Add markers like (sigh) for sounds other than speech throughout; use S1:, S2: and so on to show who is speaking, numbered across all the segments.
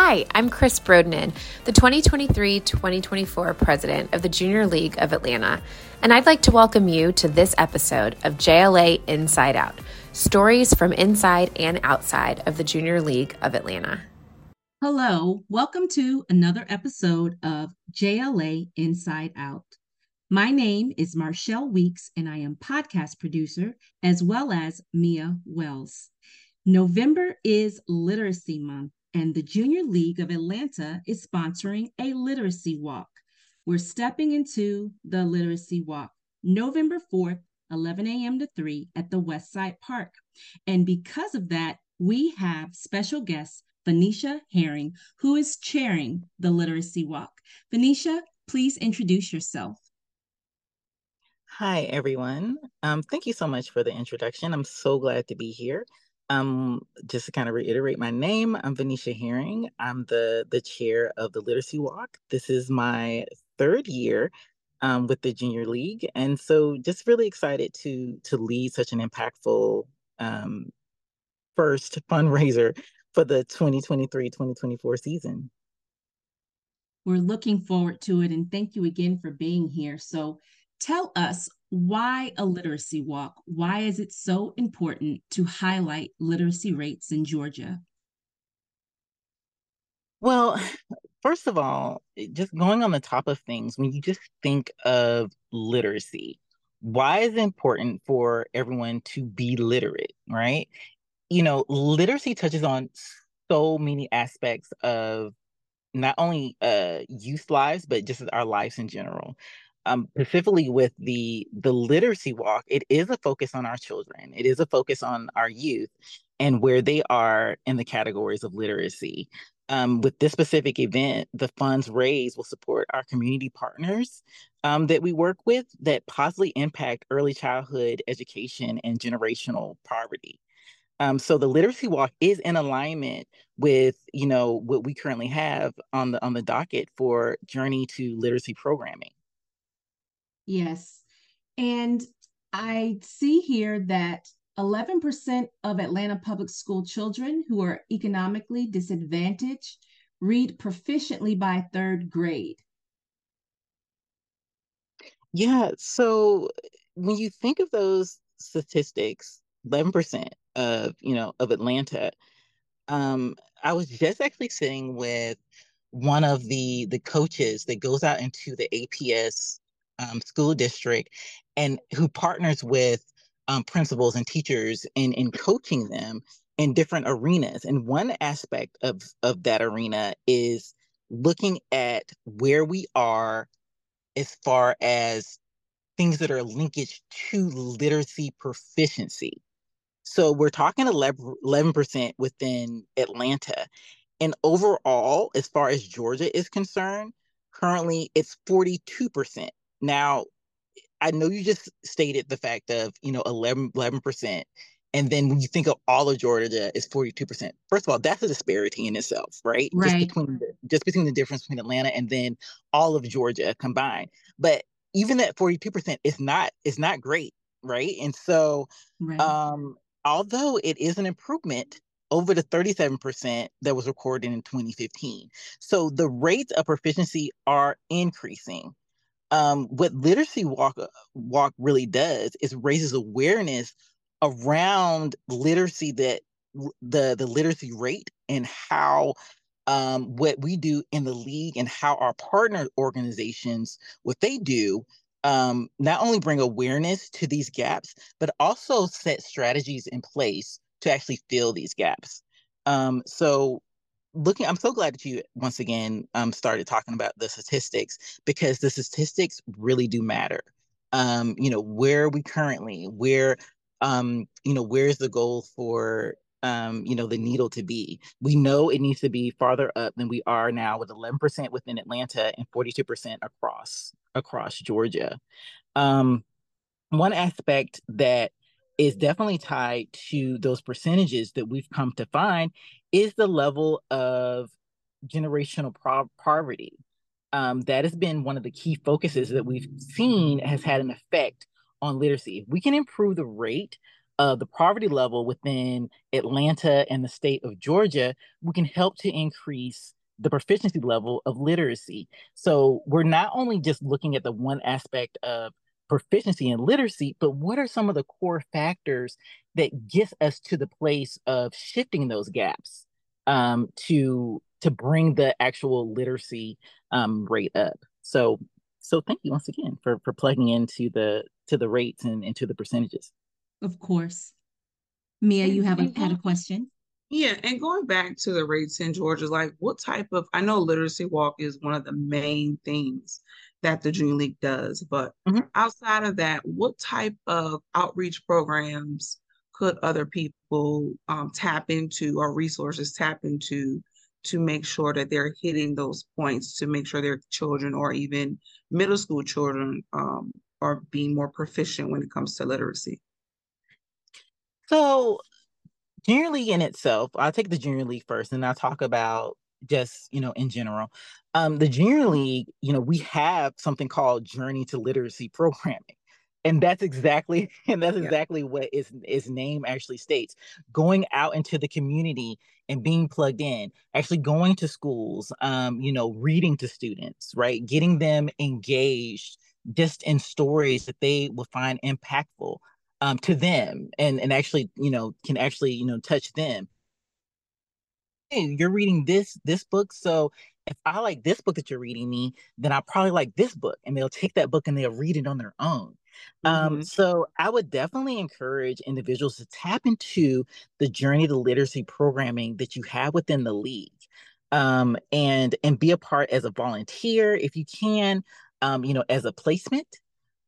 S1: Hi, I'm Chris Brodenin, the 2023 2024 president of the Junior League of Atlanta, and I'd like to welcome you to this episode of JLA Inside Out stories from inside and outside of the Junior League of Atlanta.
S2: Hello, welcome to another episode of JLA Inside Out. My name is Marshall Weeks, and I am podcast producer as well as Mia Wells. November is Literacy Month and the Junior League of Atlanta is sponsoring a literacy walk. We're stepping into the literacy walk November 4th, 11 a.m. to 3 at the Westside Park. And because of that, we have special guest Venetia Herring, who is chairing the literacy walk. Venetia, please introduce yourself.
S3: Hi, everyone. Um, thank you so much for the introduction. I'm so glad to be here. Um, just to kind of reiterate my name, I'm Venetia Herring. I'm the the chair of the Literacy Walk. This is my third year um, with the Junior League, and so just really excited to to lead such an impactful um, first (laughs) fundraiser for the 2023-2024 season.
S2: We're looking forward to it, and thank you again for being here. So, tell us why a literacy walk? Why is it so important to highlight literacy rates in Georgia?
S3: Well, first of all, just going on the top of things, when you just think of literacy, why is it important for everyone to be literate, right? You know, literacy touches on so many aspects of not only uh youth lives, but just our lives in general um, specifically with the the literacy walk, it is a focus on our children. It is a focus on our youth and where they are in the categories of literacy. Um, with this specific event, the funds raised will support our community partners um, that we work with that positively impact early childhood education and generational poverty. Um, so the literacy walk is in alignment with you know what we currently have on the on the docket for Journey to Literacy programming.
S2: Yes. And I see here that 11% of Atlanta public school children who are economically disadvantaged read proficiently by third grade.
S3: Yeah. So when you think of those statistics, 11% of, you know, of Atlanta, um, I was just actually sitting with one of the the coaches that goes out into the APS um, school district and who partners with um, principals and teachers in, in coaching them in different arenas. And one aspect of, of that arena is looking at where we are as far as things that are linkage to literacy proficiency. So we're talking 11% within Atlanta. And overall, as far as Georgia is concerned, currently it's 42%. Now, I know you just stated the fact of, you know, 11, 11%. And then when you think of all of Georgia is 42%. First of all, that's a disparity in itself, right?
S2: Right.
S3: Just between the, just between the difference between Atlanta and then all of Georgia combined. But even that 42% is not is not great, right? And so right. um although it is an improvement over the 37% that was recorded in 2015. So the rates of proficiency are increasing um, what literacy walk uh, walk really does is raises awareness around literacy that the the literacy rate and how um, what we do in the league and how our partner organizations what they do um, not only bring awareness to these gaps but also set strategies in place to actually fill these gaps. Um, so looking i'm so glad that you once again um, started talking about the statistics because the statistics really do matter. Um, you know where are we currently? Where um, you know where's the goal for um, you know the needle to be? We know it needs to be farther up than we are now with 11% within atlanta and 42% across across georgia. Um, one aspect that is definitely tied to those percentages that we've come to find is the level of generational pro- poverty. Um, that has been one of the key focuses that we've seen has had an effect on literacy. If we can improve the rate of the poverty level within Atlanta and the state of Georgia, we can help to increase the proficiency level of literacy. So we're not only just looking at the one aspect of proficiency in literacy, but what are some of the core factors that get us to the place of shifting those gaps um, to to bring the actual literacy um, rate up? So so thank you once again for for plugging into the to the rates and into the percentages.
S2: Of course. Mia, you have a, had a question?
S4: Yeah, and going back to the rates in Georgia, like what type of I know literacy walk is one of the main things that the Junior League does, but mm-hmm. outside of that, what type of outreach programs could other people um, tap into or resources tap into to make sure that they're hitting those points to make sure their children or even middle school children um, are being more proficient when it comes to literacy?
S3: So Junior League in itself, I'll take the Junior League first and I'll talk about just, you know, in general. Um, the Junior League, you know, we have something called Journey to Literacy programming. And that's exactly (laughs) and that's exactly yeah. what its its name actually states. Going out into the community and being plugged in, actually going to schools, um, you know, reading to students, right? Getting them engaged just in stories that they will find impactful um, to them and and actually you know can actually you know touch them. Hey you're reading this this book so if i like this book that you're reading me then i probably like this book and they'll take that book and they'll read it on their own. Um, mm-hmm. um, so i would definitely encourage individuals to tap into the journey to literacy programming that you have within the league um, and and be a part as a volunteer if you can um, you know as a placement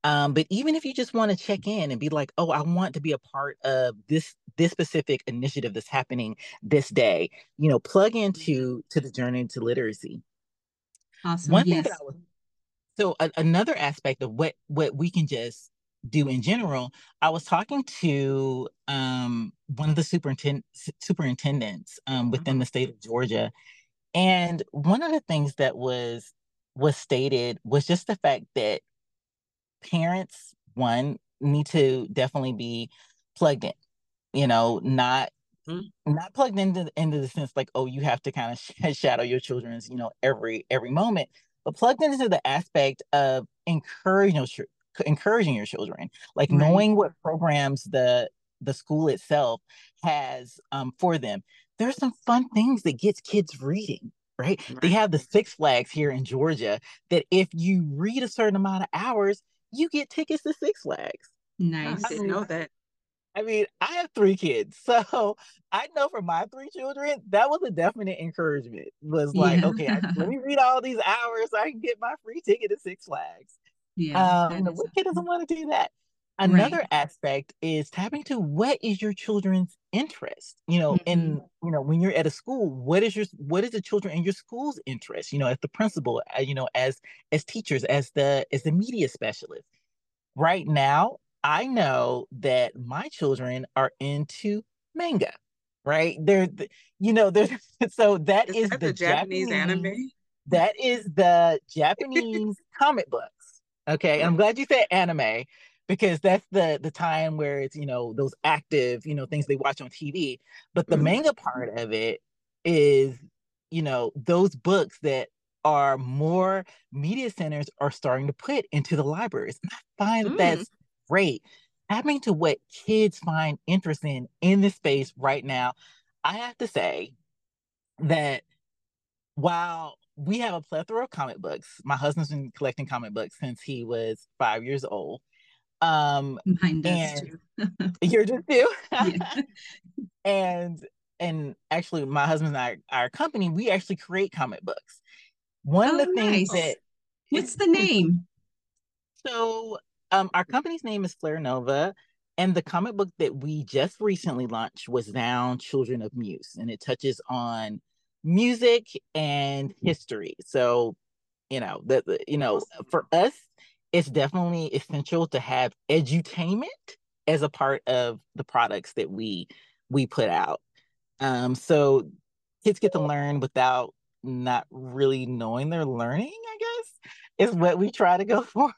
S3: um, but even if you just want to check in and be like, oh, I want to be a part of this this specific initiative that's happening this day, you know, plug into to the journey to literacy.
S2: Awesome. One yes. thing that I was
S3: so a, another aspect of what what we can just do in general, I was talking to um, one of the superintendent superintendents um, within mm-hmm. the state of Georgia, and one of the things that was was stated was just the fact that parents, one, need to definitely be plugged in, you know, not mm-hmm. not plugged into into the sense like, oh, you have to kind of sh- (laughs) shadow your children's, you know, every every moment, but plugged into the aspect of encouraging your encouraging your children, like knowing what programs the the school itself has um, for them. There's some fun things that gets kids reading. Right? right? They have the Six Flags here in Georgia that if you read a certain amount of hours, you get tickets to Six Flags.
S2: Nice.
S4: I didn't know that.
S3: I mean, I have three kids, (laughs) so I know for my three children, that was a definite encouragement. Was like, yeah. okay, I, let me read all these hours, so I can get my free ticket to Six Flags. Yeah, um, what kid doesn't want to do that? Another right. aspect is tapping to what is your children's interest. You know, mm-hmm. and you know when you're at a school, what is your what is the children in your school's interest? You know, as the principal, uh, you know, as as teachers, as the as the media specialist. Right now, I know that my children are into manga. Right, they're you know they're (laughs) so that is, is that the, the Japanese, Japanese anime. That is the Japanese (laughs) comic books. Okay, and I'm glad you said anime because that's the the time where it's you know those active you know things they watch on TV. But the mm-hmm. manga part of it is you know those books that are more media centers are starting to put into the libraries. And I find mm. that that's great. Having to what kids find interesting in this space right now, I have to say that while we have a plethora of comic books, my husband's been collecting comic books since he was five years old. Um, Mine does too. (laughs) yours too. (laughs) and and actually, my husband and I, our company, we actually create comic books. One oh, of the things nice. that
S2: what's the name?
S3: So, um, our company's name is Flare Nova, and the comic book that we just recently launched was Down Children of Muse, and it touches on music and history. So, you know, that you know, for us, it's definitely essential to have edutainment as a part of the products that we we put out. Um, so kids get to learn without not really knowing they're learning, I guess, is what we try to go (laughs) for.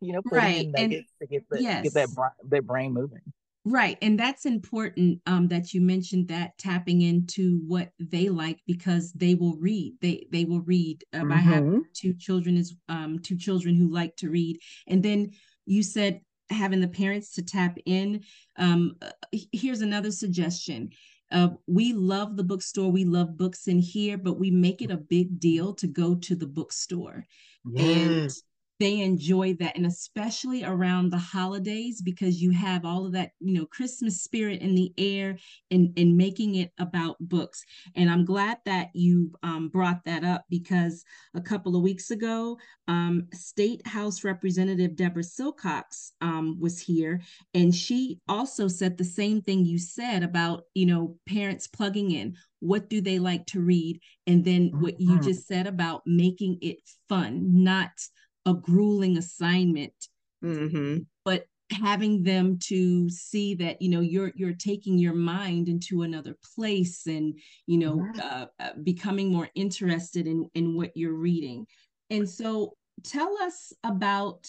S3: you know,
S2: right. and,
S3: to get the, yes. get that that brain moving.
S2: Right. And that's important um, that you mentioned that tapping into what they like because they will read. They they will read. Um, mm-hmm. I have two children is um, two children who like to read. And then you said having the parents to tap in. Um, uh, here's another suggestion. Uh, we love the bookstore. We love books in here, but we make it a big deal to go to the bookstore. Yes. They enjoy that and especially around the holidays because you have all of that you know christmas spirit in the air and and making it about books. And i'm glad that you um, brought that up because a couple of weeks ago um, state house representative deborah silcox um, was here and she also said the same thing you said about you know parents plugging in. What do they like to read? And then what you mm-hmm. just said about making it fun not a grueling assignment mm-hmm. but having them to see that you know you're you're taking your mind into another place and you know uh, uh, becoming more interested in in what you're reading. And so tell us about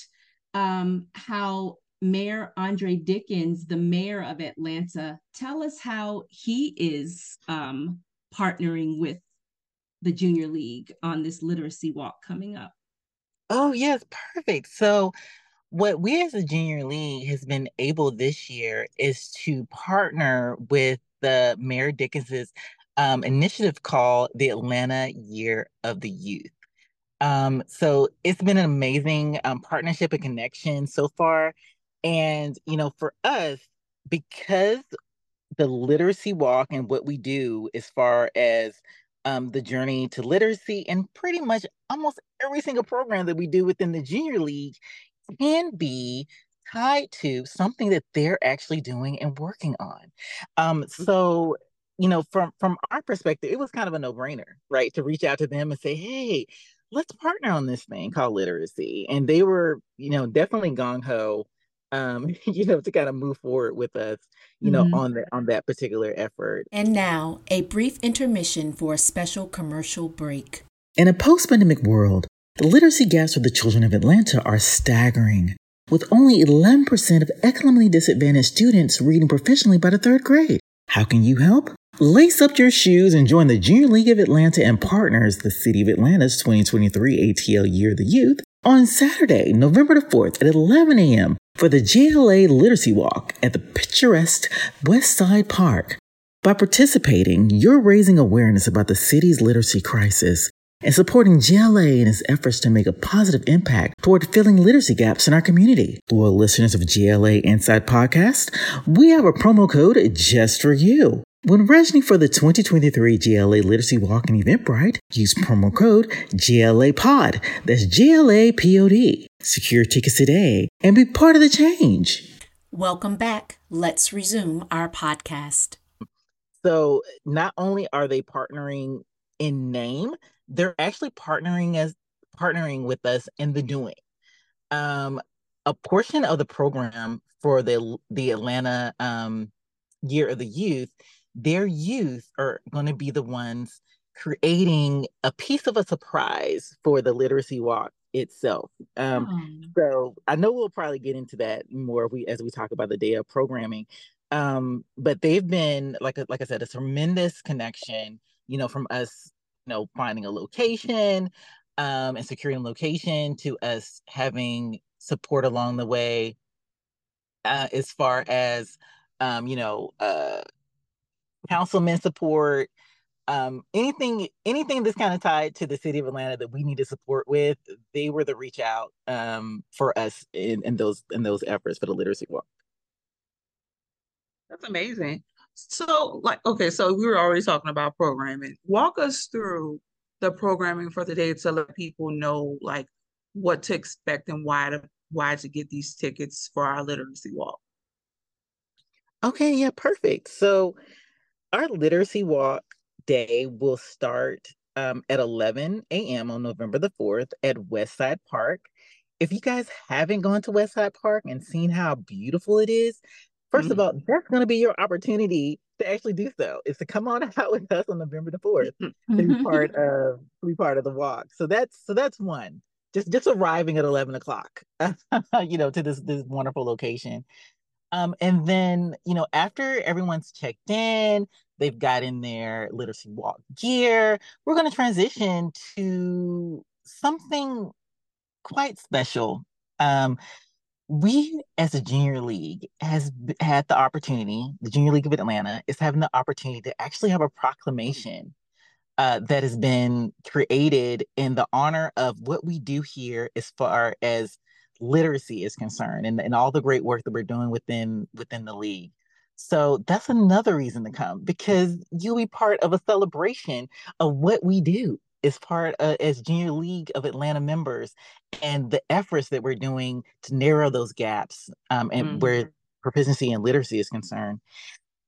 S2: um, how mayor andre dickens the mayor of atlanta tell us how he is um, partnering with the junior league on this literacy walk coming up
S3: Oh, yes, perfect. So, what we as a junior league has been able this year is to partner with the Mayor Dickens's um, initiative called the Atlanta Year of the Youth. Um, so it's been an amazing um, partnership and connection so far. And, you know, for us, because the literacy walk and what we do as far as um, the journey to literacy and pretty much almost every single program that we do within the junior league can be tied to something that they're actually doing and working on. Um, mm-hmm. so, you know, from from our perspective, it was kind of a no brainer, right, to reach out to them and say, "Hey, let's partner on this thing called literacy." And they were, you know, definitely gung ho um, (laughs) you know, to kind of move forward with us, you know, mm-hmm. on that on that particular effort.
S5: And now, a brief intermission for a special commercial break.
S6: In a post-pandemic world, the literacy gaps for the children of Atlanta are staggering, with only 11% of economically disadvantaged students reading proficiently by the third grade. How can you help? Lace up your shoes and join the Junior League of Atlanta and partners the City of Atlanta's 2023 ATL Year of the Youth on Saturday, November the 4th at 11 a.m. for the JLA Literacy Walk at the picturesque West Side Park. By participating, you're raising awareness about the city's literacy crisis and supporting JLA in its efforts to make a positive impact toward filling literacy gaps in our community. For listeners of JLA Inside Podcast, we have a promo code just for you. When registering for the 2023 JLA Literacy Walk and Eventbrite, use promo code JLAPOD. That's JLAPOD. Secure tickets today and be part of the change.
S5: Welcome back. Let's resume our podcast.
S3: So, not only are they partnering in name, they're actually partnering as partnering with us in the doing. Um, a portion of the program for the the Atlanta um, Year of the Youth their youth are going to be the ones creating a piece of a surprise for the literacy walk itself. Um, oh. So I know we'll probably get into that more we, as we talk about the day of programming. Um, but they've been like like I said, a tremendous connection. You know, from us, you know, finding a location um, and securing location to us having support along the way, uh, as far as um, you know, uh, councilman support, um, anything anything that's kind of tied to the city of Atlanta that we need to support with, they were the reach out um, for us in, in those in those efforts for the literacy walk.
S4: That's amazing. So, like, okay, so we were already talking about programming. Walk us through the programming for the day to let people know, like, what to expect and why to why to get these tickets for our literacy walk.
S3: Okay, yeah, perfect. So our literacy walk day will start um, at 11 a.m. on November the 4th at Westside Park. If you guys haven't gone to Westside Park and seen how beautiful it is, 1st mm-hmm. of all, that's going to be your opportunity to actually do so. Is to come on (laughs) out with us on November the 4th to (laughs) be part of to be part of the walk. So that's so that's one. Just just arriving at 11 o'clock, (laughs) you know, to this this wonderful location. Um, and then, you know, after everyone's checked in, they've got in their literacy walk gear, we're going to transition to something quite special. Um, we as a junior league has had the opportunity the junior league of atlanta is having the opportunity to actually have a proclamation uh, that has been created in the honor of what we do here as far as literacy is concerned and, and all the great work that we're doing within within the league so that's another reason to come because you'll be part of a celebration of what we do as part uh, as junior league of atlanta members and the efforts that we're doing to narrow those gaps um, and mm-hmm. where proficiency and literacy is concerned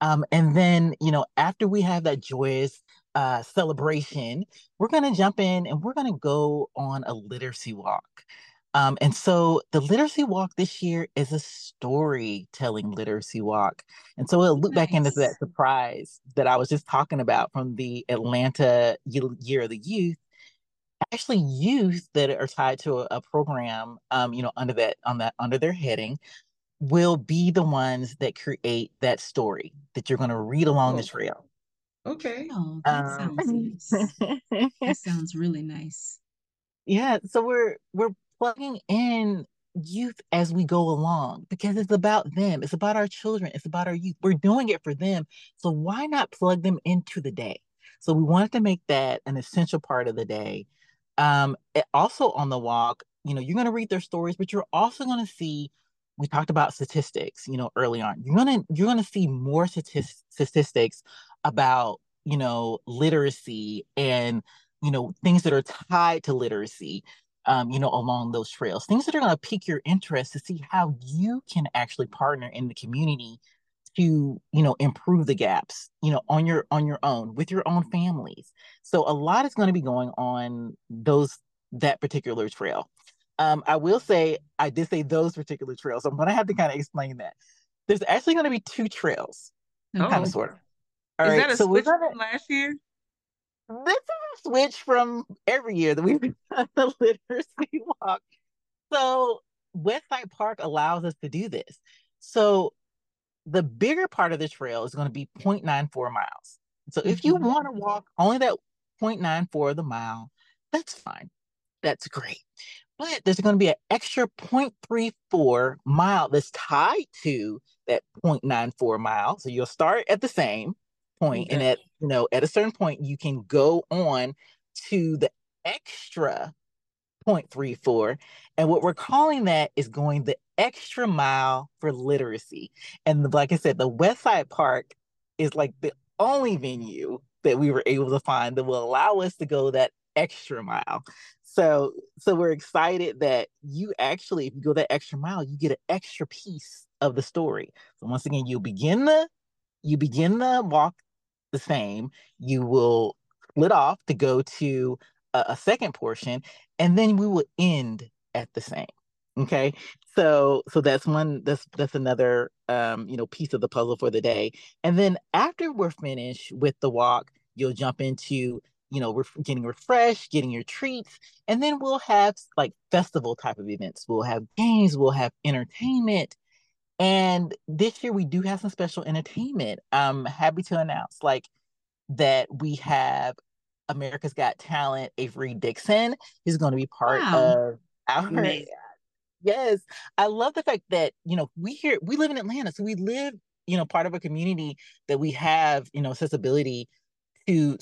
S3: um, and then you know after we have that joyous uh, celebration we're going to jump in and we're going to go on a literacy walk um, and so the literacy walk this year is a storytelling literacy walk. And so we'll look nice. back into that surprise that I was just talking about from the Atlanta Year of the Youth. Actually, youth that are tied to a, a program, um, you know, under that on that under their heading, will be the ones that create that story that you're going to read along oh. the trail.
S4: Okay.
S2: Oh, that um, sounds (laughs) nice. that sounds really nice.
S3: Yeah, so we're we're plugging in youth as we go along because it's about them. It's about our children. It's about our youth. We're doing it for them. So why not plug them into the day? So we wanted to make that an essential part of the day. Um, also on the walk, you know, you're going to read their stories, but you're also going to see. We talked about statistics, you know, early on. You're gonna you're gonna see more statistics about you know literacy and you know things that are tied to literacy um, you know, along those trails. Things that are going to pique your interest to see how you can actually partner in the community to, you know, improve the gaps, you know, on your on your own with your own families. So a lot is going to be going on those that particular trail. Um, I will say I did say those particular trails. So I'm going to have to kind of explain that. There's actually going to be two trails, oh. kind of sort of.
S4: All Is right, that a so switch gonna, from last year?
S3: This is a switch from every year that we've done (laughs) the literacy (laughs) walk. So Westside Park allows us to do this. So the bigger part of the trail is going to be 0.94 miles. So if you mm-hmm. want to walk only that 0.94 of the mile, that's fine. That's great. But there's going to be an extra 0.34 mile that's tied to that 0.94 mile. So you'll start at the same, point, okay. and at you know at a certain point you can go on to the extra 0.34 and what we're calling that is going the extra mile for literacy. And like i said the west side park is like the only venue that we were able to find that will allow us to go that extra mile. So so we're excited that you actually if you go that extra mile you get an extra piece of the story. So once again you begin the you begin the walk the same. You will split off to go to a, a second portion, and then we will end at the same. Okay, so so that's one that's that's another um you know piece of the puzzle for the day. And then after we're finished with the walk, you'll jump into you know, ref- getting refreshed, getting your treats, and then we'll have like festival type of events. We'll have games, we'll have entertainment, and this year we do have some special entertainment. I'm happy to announce like that we have America's Got Talent, Avery Dixon is going to be part wow. of our Amazing. Yes. I love the fact that, you know, we here we live in Atlanta. So we live, you know, part of a community that we have, you know, accessibility to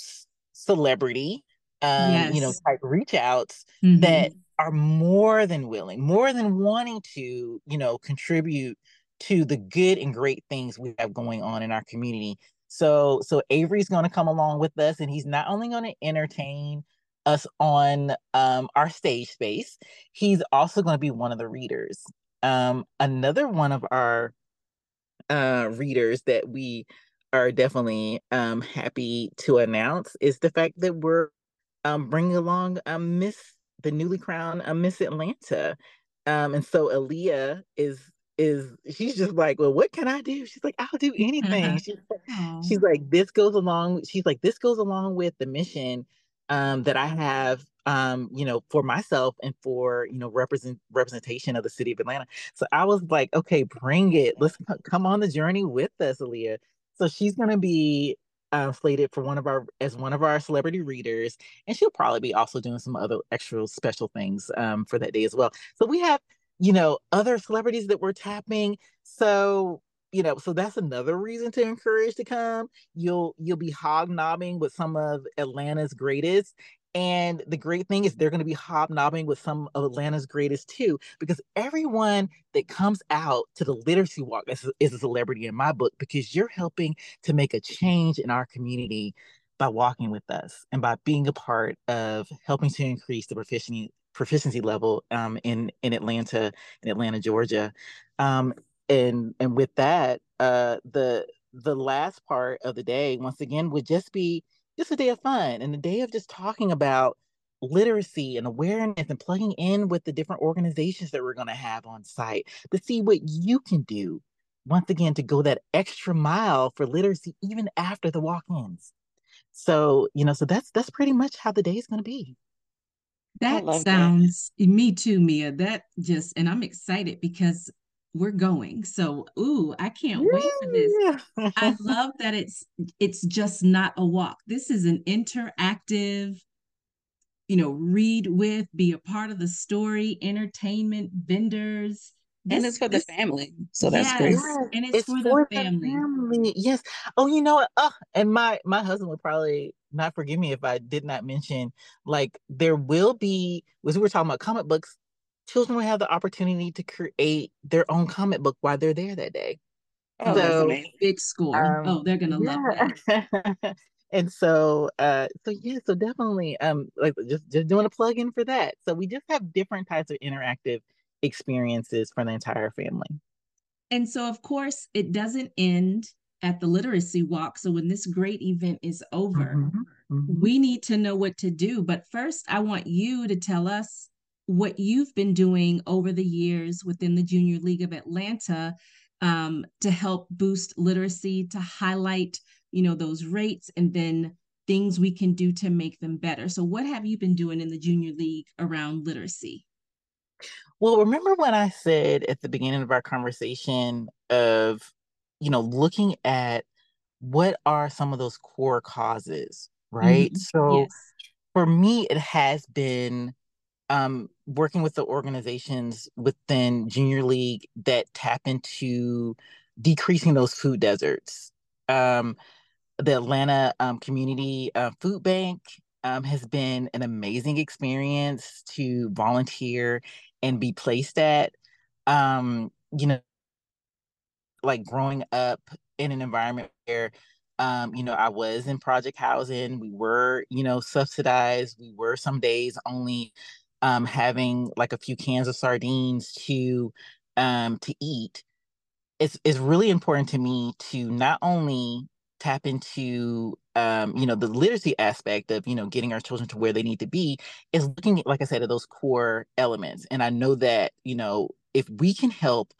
S3: celebrity um, yes. you know, type reach outs mm-hmm. that are more than willing, more than wanting to, you know, contribute to the good and great things we have going on in our community. So so Avery's going to come along with us and he's not only going to entertain us on um, our stage space, he's also going to be one of the readers. Um, another one of our uh, readers that we are definitely um, happy to announce is the fact that we're um, bringing along um, Miss the newly crowned uh, Miss Atlanta. Um, and so Aaliyah is is she's just like, well, what can I do? She's like, I'll do anything. She's, she's like, this goes along. She's like, this goes along with the mission um, that I have, um, you know, for myself and for you know represent representation of the city of Atlanta. So I was like, okay, bring it. Let's come on the journey with us, Aaliyah. So she's gonna be uh, slated for one of our as one of our celebrity readers, and she'll probably be also doing some other extra special things um, for that day as well. So we have you know other celebrities that we're tapping. So you know, so that's another reason to encourage to come. You'll you'll be hobnobbing with some of Atlanta's greatest. And the great thing is they're going to be hobnobbing with some of Atlanta's greatest too, because everyone that comes out to the literacy walk is, is a celebrity in my book, because you're helping to make a change in our community by walking with us and by being a part of helping to increase the proficiency proficiency level um, in in Atlanta, in Atlanta, Georgia. Um, and and with that, uh, the the last part of the day, once again, would just be just a day of fun and a day of just talking about literacy and awareness and plugging in with the different organizations that we're going to have on site to see what you can do once again to go that extra mile for literacy even after the walk-ins so you know so that's that's pretty much how the day is going to be
S2: that sounds that. me too mia that just and i'm excited because we're going. So, ooh, I can't yeah. wait for this. I love that it's it's just not a walk. This is an interactive, you know, read with, be a part of the story, entertainment, vendors.
S7: This, and it's for this, the family. So that's yes, great.
S2: And it's, it's for, for, the, family. family.
S3: Yes. Oh, you know what? Oh, and my my husband would probably not forgive me if I did not mention like there will be was we were talking about comic books children will have the opportunity to create their own comic book while they're there that day.
S2: Oh, so, big school. Um, oh, they're gonna yeah. love
S3: that. (laughs) and so uh so yeah so definitely um like just just doing a plug in for that so we just have different types of interactive experiences for the entire family
S2: and so of course it doesn't end at the literacy walk so when this great event is over mm-hmm. Mm-hmm. we need to know what to do but first i want you to tell us what you've been doing over the years within the Junior League of Atlanta um, to help boost literacy, to highlight, you know, those rates and then things we can do to make them better. So what have you been doing in the Junior League around literacy?
S3: Well, remember when I said at the beginning of our conversation of, you know, looking at what are some of those core causes, right? Mm-hmm. So yes. for me, it has been um, working with the organizations within Junior League that tap into decreasing those food deserts. Um, the Atlanta um, Community uh, Food Bank um, has been an amazing experience to volunteer and be placed at. Um, you know, like growing up in an environment where um, you know, I was in project housing. We were, you know, subsidized. We were some days only um, having like a few cans of sardines to um, to eat, it's it's really important to me to not only tap into um, you know the literacy aspect of you know getting our children to where they need to be is looking at, like I said at those core elements. And I know that you know if we can help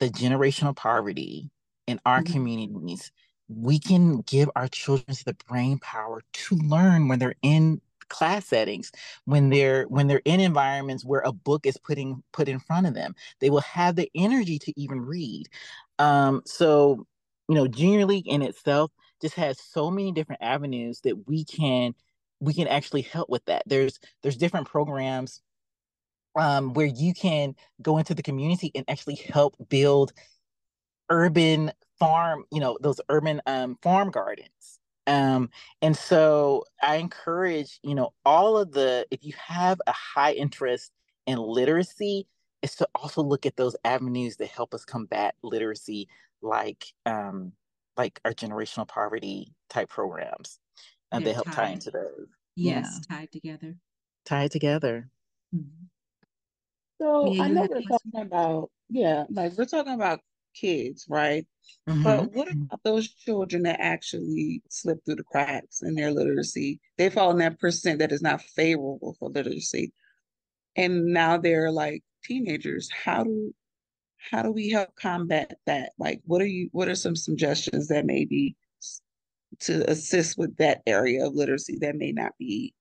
S3: the generational poverty in our mm-hmm. communities, we can give our children the brain power to learn when they're in class settings when they're when they're in environments where a book is putting put in front of them. They will have the energy to even read. Um so you know junior league in itself just has so many different avenues that we can we can actually help with that. There's there's different programs um, where you can go into the community and actually help build urban farm you know those urban um, farm gardens um, and so I encourage, you know, all of the, if you have a high interest in literacy, is to also look at those avenues that help us combat literacy, like um, like our generational poverty type programs and they help tied. tie into those.
S2: Yes, yeah. tied together.
S3: Tied together. Mm-hmm.
S7: So yeah, I know we're talking about, yeah, like we're talking about kids, right? Mm-hmm. But what about those children that actually slip through the cracks in their literacy? They fall in that percent that is not favorable for literacy. And now they're like teenagers. How do how do we help combat that? Like what are you what are some suggestions that maybe to assist with that area of literacy that may not be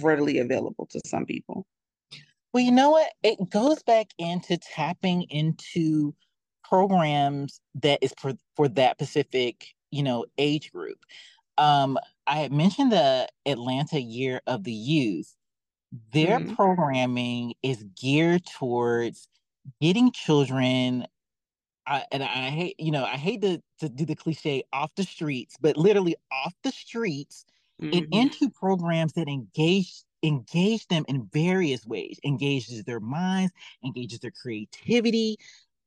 S7: readily available to some people.
S3: Well, you know what? It goes back into tapping into programs that is for, for that specific, you know, age group. Um, I had mentioned the Atlanta Year of the Youth. Their mm-hmm. programming is geared towards getting children I, and I hate, you know, I hate to, to do the cliche off the streets, but literally off the streets mm-hmm. and into programs that engage engage them in various ways, engages their minds, engages their creativity.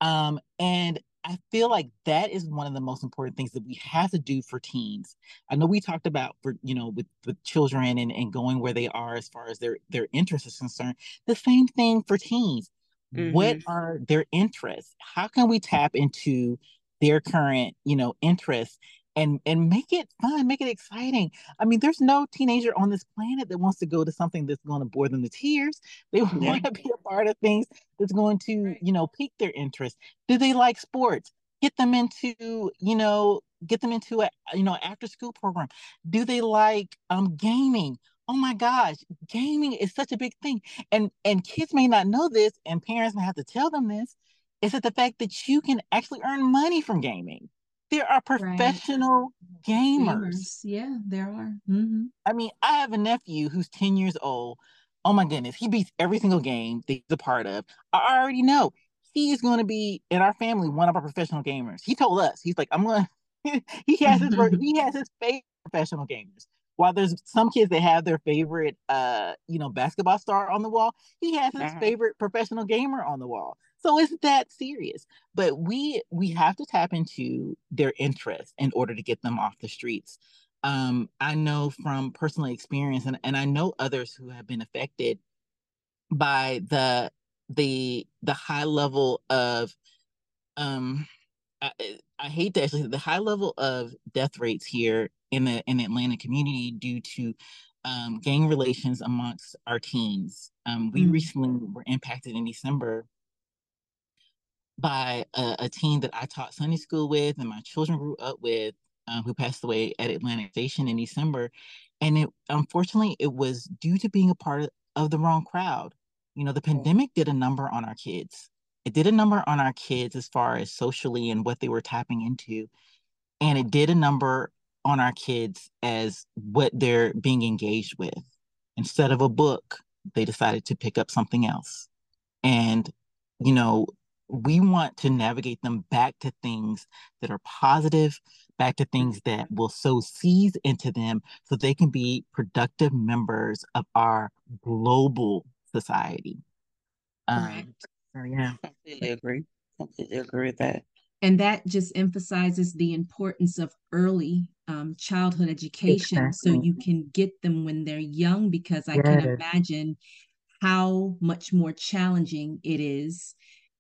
S3: Um, and I feel like that is one of the most important things that we have to do for teens. I know we talked about for you know with with children and, and going where they are as far as their their interest is concerned. The same thing for teens. Mm-hmm. What are their interests? How can we tap into their current you know interests and and make it fun, make it exciting. I mean, there's no teenager on this planet that wants to go to something that's going to bore them to tears. (laughs) They yeah. want to be a part of things that's going to, you know, pique their interest. Do they like sports? Get them into, you know, get them into a, you know, after school program. Do they like um gaming? Oh my gosh, gaming is such a big thing. And and kids may not know this, and parents may have to tell them this. Is that the fact that you can actually earn money from gaming? There are professional right. gamers. gamers.
S2: Yeah, there are. Mm-hmm.
S3: I mean, I have a nephew who's 10 years old. Oh my goodness, he beats every single game that he's a part of. I already know he is going to be in our family one of our professional gamers. He told us, he's like, I'm going (laughs) to, he has his, (laughs) he has his favorite professional gamers. While there's some kids that have their favorite, uh, you know, basketball star on the wall, he has his favorite professional gamer on the wall. So it's that serious. But we we have to tap into their interests in order to get them off the streets. Um, I know from personal experience, and, and I know others who have been affected by the the the high level of um I, I hate to actually the high level of death rates here in the in the Atlanta community due to um, gang relations amongst our teens. Um, we mm-hmm. recently were impacted in December by a, a, teen that I taught Sunday school with and my children grew up with, um, who passed away at Atlantic Station in December. And it unfortunately it was due to being a part of, of the wrong crowd. You know, the pandemic did a number on our kids. It did a number on our kids as far as socially and what they were tapping into. And it did a number on our kids as what they're being engaged with. Instead of a book, they decided to pick up something else. And, you know, we want to navigate them back to things that are positive, back to things that will sow seeds into them so they can be productive members of our global society.
S7: Um, so yeah. Completely agree. Completely agree with that.
S2: And that just emphasizes the importance of early um, childhood education exactly. so you can get them when they're young, because I yes. can imagine how much more challenging it is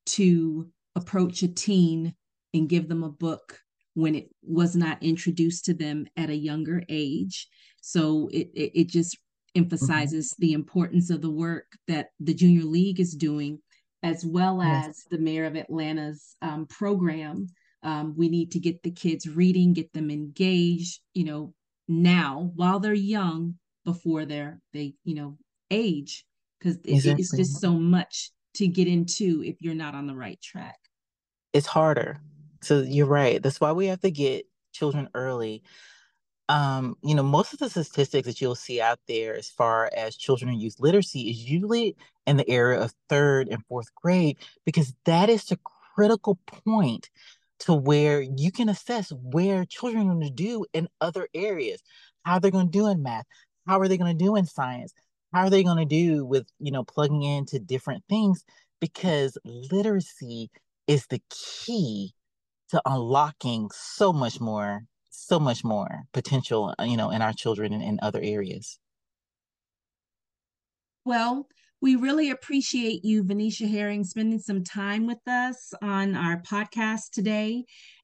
S2: to approach a teen and give them a book when it was not introduced to them at a younger age. So it it, it just emphasizes mm-hmm. the importance of the work that the Junior League is doing, as well as yes. the Mayor of Atlanta's um, program. Um, we need to get the kids reading, get them engaged, you know, now while they're young, before they're they you know age, because exactly. it's just so much to get into if you're not on the right track.
S3: It's harder. So you're right. That's why we have to get children early. Um, you know, most of the statistics that you'll see out there as far as children and youth literacy is usually in the area of third and fourth grade, because that is the critical point to where you can assess where children are going to do in other areas, how they're going to do in math, how are they going to do in science, how are they going to do with you know plugging into different things? Because literacy is the key to unlocking so much more so much more potential you know in our children and in other areas.
S2: Well we really appreciate you venetia herring spending some time with us on our podcast today.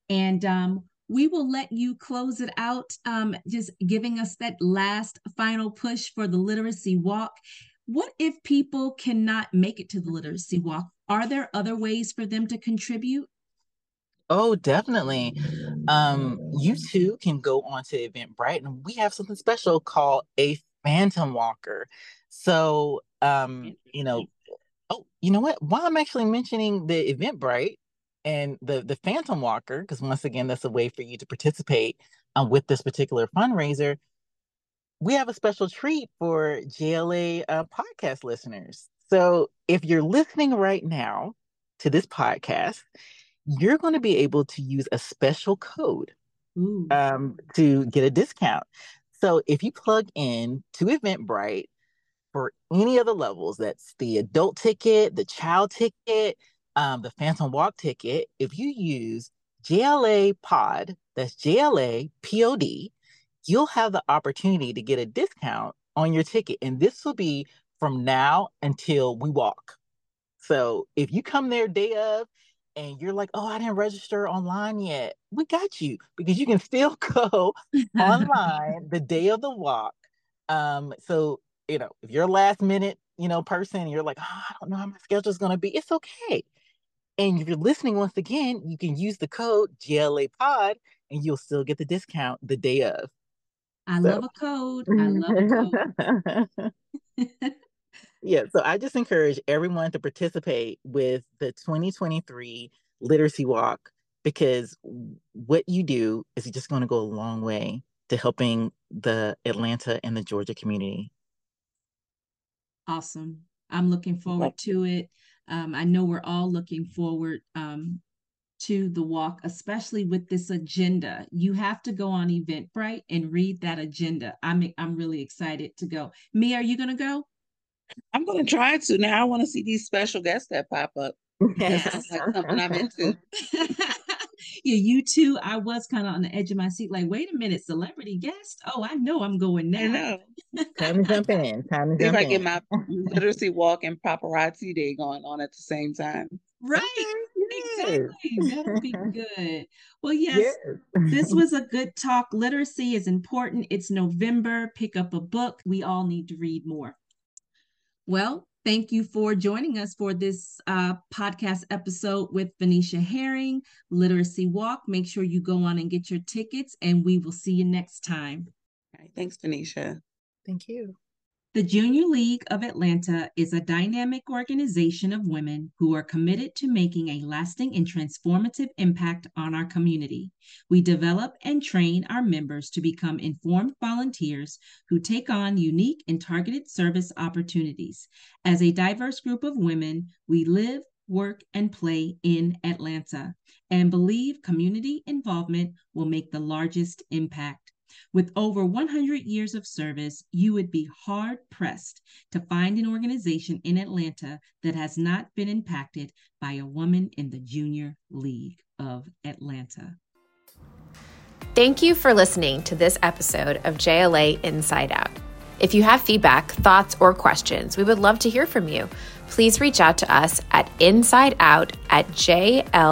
S2: And um, we will let you close it out, um, just giving us that last final push for the literacy walk. What if people cannot make it to the literacy walk? Are there other ways for them to contribute?
S3: Oh, definitely. Um, you too can go on to Eventbrite, and we have something special called a Phantom Walker. So, um, you know, oh, you know what? While I'm actually mentioning the Eventbrite and the the Phantom Walker, because once again, that's a way for you to participate um, with this particular fundraiser. We have a special treat for JLA uh, podcast listeners. So, if you're listening right now to this podcast, you're going to be able to use a special code um, to get a discount. So if you plug in to Eventbrite for any of the levels, that's the adult ticket, the child ticket, um, the Phantom Walk ticket, if you use JLA Pod, that's JLA POD, you'll have the opportunity to get a discount on your ticket. And this will be from now until we walk. So if you come there day of and you're like, oh, I didn't register online yet, we got you because you can still (laughs) go online the day of the walk. Um, so you know, if you're last minute, you know, person, you're like, oh, I don't know how my schedule's gonna be, it's okay. And if you're listening once again, you can use the code JLA Pod and you'll still get the discount the day of.
S2: I so. love a code. I love a
S3: code. (laughs) yeah, so I just encourage everyone to participate with the 2023 Literacy Walk because what you do is just going to go a long way to helping the Atlanta and the Georgia community.
S2: Awesome. I'm looking forward to it. Um, I know we're all looking forward um, to the walk, especially with this agenda. You have to go on Eventbrite and read that agenda. I'm I'm really excited to go. Me, are you going to go?
S7: I'm going to try to. Now I want to see these special guests that pop up. That's like something I'm into. (laughs)
S2: yeah, you too. I was kind of on the edge of my seat, like, wait a minute, celebrity guest. Oh, I know I'm going now. I know. (laughs)
S3: Time to jump in. Time to jump
S7: if I get my (laughs) literacy walk and paparazzi day going on at the same time.
S2: Right. Exactly. That'll be good. Well, (laughs) yes, yes. this was a good talk. Literacy is important. It's November. Pick up a book. We all need to read more. Well, thank you for joining us for this uh, podcast episode with Venetia Herring, Literacy Walk. Make sure you go on and get your tickets, and we will see you next time.
S7: All right, thanks, Venetia.
S3: Thank you.
S2: The Junior League of Atlanta is a dynamic organization of women who are committed to making a lasting and transformative impact on our community. We develop and train our members to become informed volunteers who take on unique and targeted service opportunities. As a diverse group of women, we live, work, and play in Atlanta and believe community involvement will make the largest impact. With over 100 years of service, you would be hard pressed to find an organization in Atlanta that has not been impacted by a woman in the Junior League of Atlanta.
S1: Thank you for listening to this episode of JLA Inside Out. If you have feedback, thoughts, or questions, we would love to hear from you. Please reach out to us at insideout at jlatlanta.org.